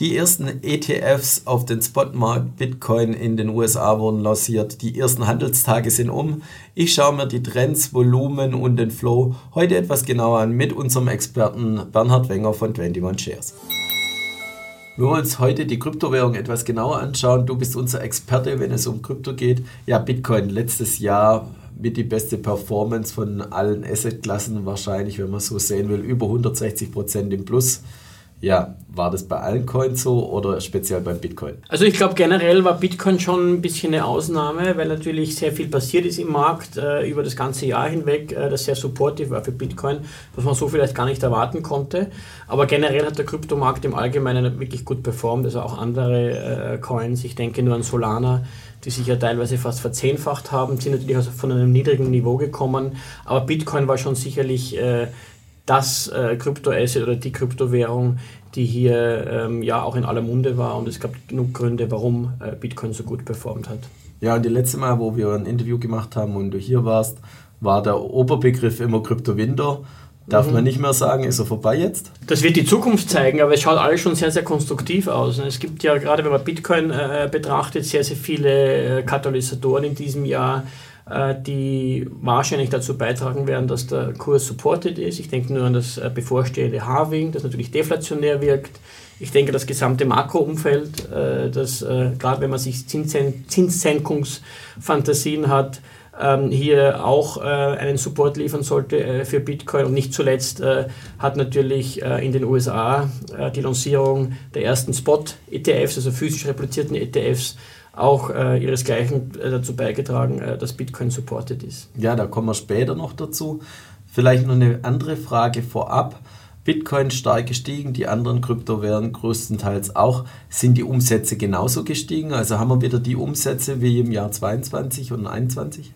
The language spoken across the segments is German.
Die ersten ETFs auf den Spotmarkt Bitcoin in den USA wurden lanciert. Die ersten Handelstage sind um. Ich schaue mir die Trends, Volumen und den Flow heute etwas genauer an mit unserem Experten Bernhard Wenger von 21 Shares. Wir wollen uns heute die Kryptowährung etwas genauer anschauen. Du bist unser Experte, wenn es um Krypto geht. Ja, Bitcoin letztes Jahr mit die beste Performance von allen Assetklassen wahrscheinlich, wenn man so sehen will, über 160 Prozent im Plus. Ja, war das bei allen Coins so oder speziell beim Bitcoin? Also ich glaube generell war Bitcoin schon ein bisschen eine Ausnahme, weil natürlich sehr viel passiert ist im Markt äh, über das ganze Jahr hinweg, äh, das sehr supportive war für Bitcoin, was man so vielleicht gar nicht erwarten konnte. Aber generell hat der Kryptomarkt im Allgemeinen wirklich gut performt, also auch andere äh, Coins. Ich denke nur an Solana, die sich ja teilweise fast verzehnfacht haben, sind natürlich also von einem niedrigen Niveau gekommen. Aber Bitcoin war schon sicherlich äh, das äh, Kryptoasset oder die Kryptowährung, die hier ähm, ja auch in aller Munde war und es gab genug Gründe, warum äh, Bitcoin so gut performt hat. Ja, und die letzte Mal, wo wir ein Interview gemacht haben und du hier warst, war der Oberbegriff immer Kryptowinter. Darf mhm. man nicht mehr sagen, ist er vorbei jetzt? Das wird die Zukunft zeigen, aber es schaut alles schon sehr, sehr konstruktiv aus. Es gibt ja gerade, wenn man Bitcoin äh, betrachtet, sehr, sehr viele äh, Katalysatoren in diesem Jahr, äh, die wahrscheinlich dazu beitragen werden, dass der Kurs supported ist. Ich denke nur an das äh, bevorstehende Halving, das natürlich deflationär wirkt. Ich denke, das gesamte Makroumfeld, äh, das gerade wenn man sich Zinssenkungsfantasien hat, ähm, hier auch einen Support liefern sollte für Bitcoin. Und nicht zuletzt hat natürlich in den USA die Lancierung der ersten Spot-ETFs, also physisch replizierten ETFs, auch äh, ihresgleichen äh, dazu beigetragen, äh, dass Bitcoin supported ist. Ja, da kommen wir später noch dazu. Vielleicht noch eine andere Frage vorab. Bitcoin stark gestiegen, die anderen Kryptowährungen größtenteils auch. Sind die Umsätze genauso gestiegen? Also haben wir wieder die Umsätze wie im Jahr 22 und 21?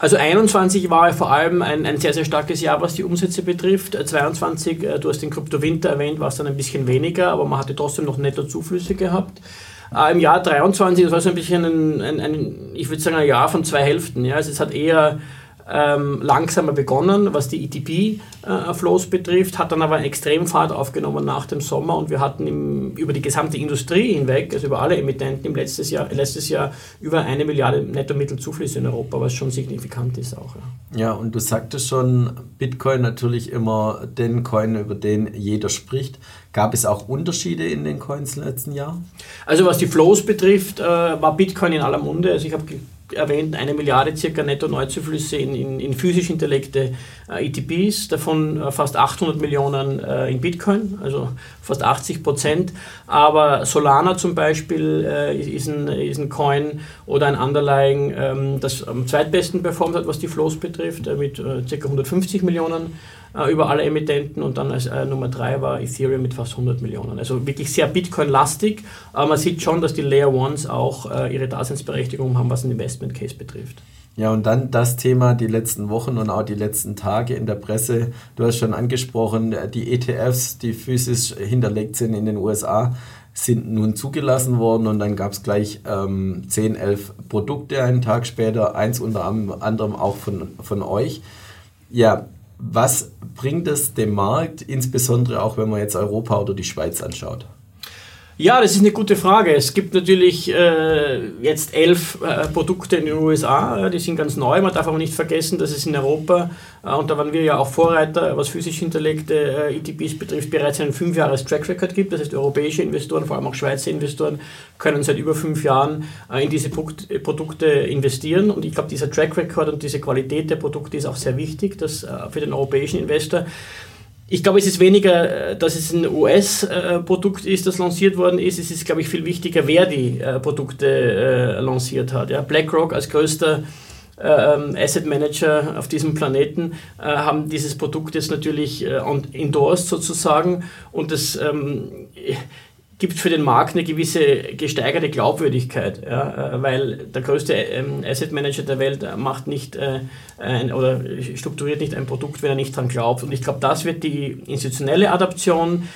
Also 21 war vor allem ein, ein sehr, sehr starkes Jahr, was die Umsätze betrifft. 22, äh, du hast den Kryptowinter erwähnt, war es dann ein bisschen weniger, aber man hatte trotzdem noch netto Zuflüsse gehabt. Äh, Im Jahr 23, das war so ein bisschen ein, ein, ein ich würde sagen, ein Jahr von zwei Hälften. Ja. Also es hat eher ähm, langsamer begonnen, was die ETP-Flows äh, betrifft, hat dann aber einen Extremfahrt aufgenommen nach dem Sommer und wir hatten im, über die gesamte Industrie hinweg, also über alle Emittenten im letztes Jahr, letztes Jahr über eine Milliarde Netto-Mittelzuflüsse in Europa, was schon signifikant ist auch. Ja. ja, und du sagtest schon, Bitcoin natürlich immer den Coin, über den jeder spricht. Gab es auch Unterschiede in den Coins im letzten Jahr? Also was die Flows betrifft, äh, war Bitcoin in aller Munde. Also ich habe erwähnt, eine Milliarde circa Netto-Neuzuflüsse in, in, in physisch hinterlegte äh, ETPs, davon äh, fast 800 Millionen äh, in Bitcoin, also fast 80 Prozent. Aber Solana zum Beispiel äh, ist, ein, ist ein Coin oder ein Underlying, ähm, das am zweitbesten performt hat, was die Flows betrifft, äh, mit äh, ca. 150 Millionen äh, über alle Emittenten und dann als äh, Nummer 3 war Ethereum mit fast 100 Millionen. Also wirklich sehr Bitcoin-lastig, aber man sieht schon, dass die Layer Ones auch äh, ihre Daseinsberechtigung haben, was ein Investment Case betrifft. Ja, und dann das Thema die letzten Wochen und auch die letzten Tage in der Presse. Du hast schon angesprochen, die ETFs, die physisch hinterlegt sind in den USA, sind nun zugelassen worden und dann gab es gleich ähm, 10, 11 Produkte einen Tag später, eins unter anderem auch von, von euch. Ja, was bringt es dem Markt, insbesondere auch wenn man jetzt Europa oder die Schweiz anschaut? Ja, das ist eine gute Frage. Es gibt natürlich äh, jetzt elf äh, Produkte in den USA, äh, die sind ganz neu. Man darf aber nicht vergessen, dass es in Europa, äh, und da waren wir ja auch Vorreiter, was physisch hinterlegte äh, ETPs betrifft, bereits einen fünf Jahres Track Record gibt. Das heißt, europäische Investoren, vor allem auch Schweizer Investoren, können seit über fünf Jahren äh, in diese Produkte investieren. Und ich glaube, dieser Track Record und diese Qualität der Produkte ist auch sehr wichtig dass, für den europäischen Investor. Ich glaube, es ist weniger, äh, dass es ein US-Produkt ist, das lanciert worden ist. Es ist, glaube ich, viel wichtiger, wer die äh, Produkte äh, lanciert hat. BlackRock als größter ähm, Asset Manager auf diesem Planeten haben dieses Produkt jetzt natürlich endorsed sozusagen und das ähm, gibt für den Markt eine gewisse gesteigerte Glaubwürdigkeit, ja, äh, weil der größte ähm, Asset Manager der Welt macht nicht äh, ein, oder strukturiert nicht ein Produkt, wenn er nicht dran glaubt. Und ich glaube, das wird die institutionelle Adaption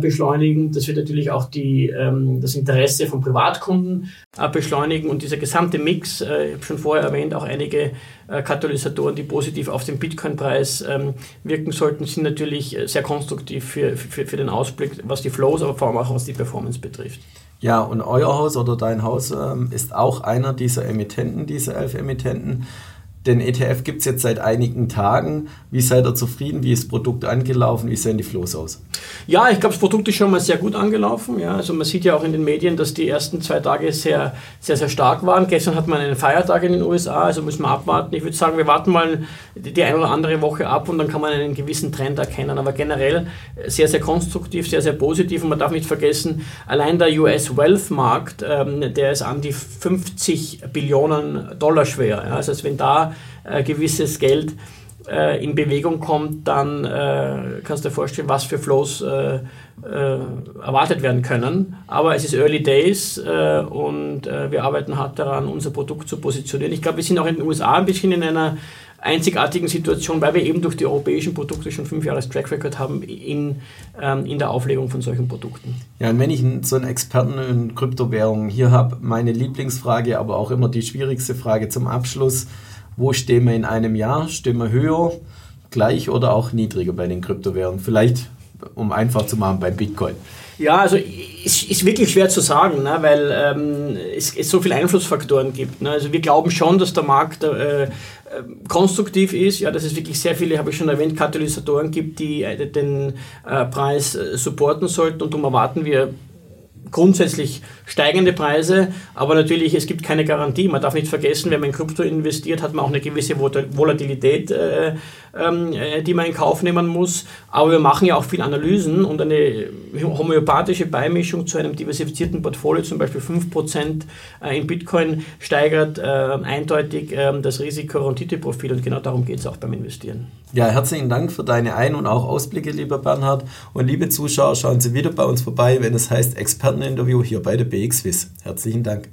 beschleunigen. Das wird natürlich auch die, ähm, das Interesse von Privatkunden äh, beschleunigen und dieser gesamte Mix, äh, ich habe schon vorher erwähnt, auch einige äh, Katalysatoren, die positiv auf den Bitcoin-Preis ähm, wirken sollten, sind natürlich äh, sehr konstruktiv für, für, für den Ausblick, was die Flows, aber vor allem auch was die Performance betrifft. Ja, und euer Haus oder dein Haus ähm, ist auch einer dieser Emittenten, dieser elf Emittenten. Den ETF gibt es jetzt seit einigen Tagen. Wie seid ihr zufrieden? Wie ist das Produkt angelaufen? Wie sehen die Flows aus? Ja, ich glaube, das Produkt ist schon mal sehr gut angelaufen. Ja, also man sieht ja auch in den Medien, dass die ersten zwei Tage sehr, sehr, sehr stark waren. Gestern hat man einen Feiertag in den USA, also müssen wir abwarten. Ich würde sagen, wir warten mal die eine oder andere Woche ab und dann kann man einen gewissen Trend erkennen. Aber generell sehr, sehr konstruktiv, sehr, sehr positiv. Und man darf nicht vergessen, allein der US Wealth Markt, ähm, der ist an die 50 Billionen Dollar schwer. Ja, also wenn da äh, gewisses Geld äh, in Bewegung kommt, dann äh, kannst du dir vorstellen, was für Flows äh, äh, erwartet werden können. Aber es ist Early Days äh, und wir arbeiten hart daran, unser Produkt zu positionieren. Ich glaube, wir sind auch in den USA ein bisschen in einer einzigartigen Situation, weil wir eben durch die europäischen Produkte schon fünf Jahre Track Record haben in, ähm, in der Auflegung von solchen Produkten. Ja, und wenn ich so einen Experten in Kryptowährungen hier habe, meine Lieblingsfrage, aber auch immer die schwierigste Frage zum Abschluss, wo stehen wir in einem Jahr? Stehen wir höher, gleich oder auch niedriger bei den Kryptowährungen? Vielleicht, um einfach zu machen, beim Bitcoin. Ja, also es ist wirklich schwer zu sagen, ne, weil ähm, es, es, so viele Einflussfaktoren gibt. Ne. Also wir glauben schon, dass der Markt äh, äh konstruktiv ist, ja, dass es wirklich sehr viele, habe ich schon erwähnt, Katalysatoren gibt, die äh, den äh, Preis supporten sollten und darum erwarten wir grundsätzlich steigende Preise, aber natürlich, es gibt keine Garantie. Man darf nicht vergessen, wenn man in Krypto investiert, hat man auch eine gewisse Volatilität, äh, ähm, äh, die man in Kauf nehmen muss. Aber wir machen ja auch viel Analysen und eine homöopathische Beimischung zu einem diversifizierten Portfolio, zum Beispiel 5% äh, in Bitcoin, steigert äh, eindeutig äh, das Risiko-Rendite-Profil und genau darum geht es auch beim Investieren. Ja, herzlichen Dank für deine Ein- und auch Ausblicke, lieber Bernhard. Und liebe Zuschauer, schauen Sie wieder bei uns vorbei, wenn es heißt Experteninterview hier bei der BXWIS. Herzlichen Dank.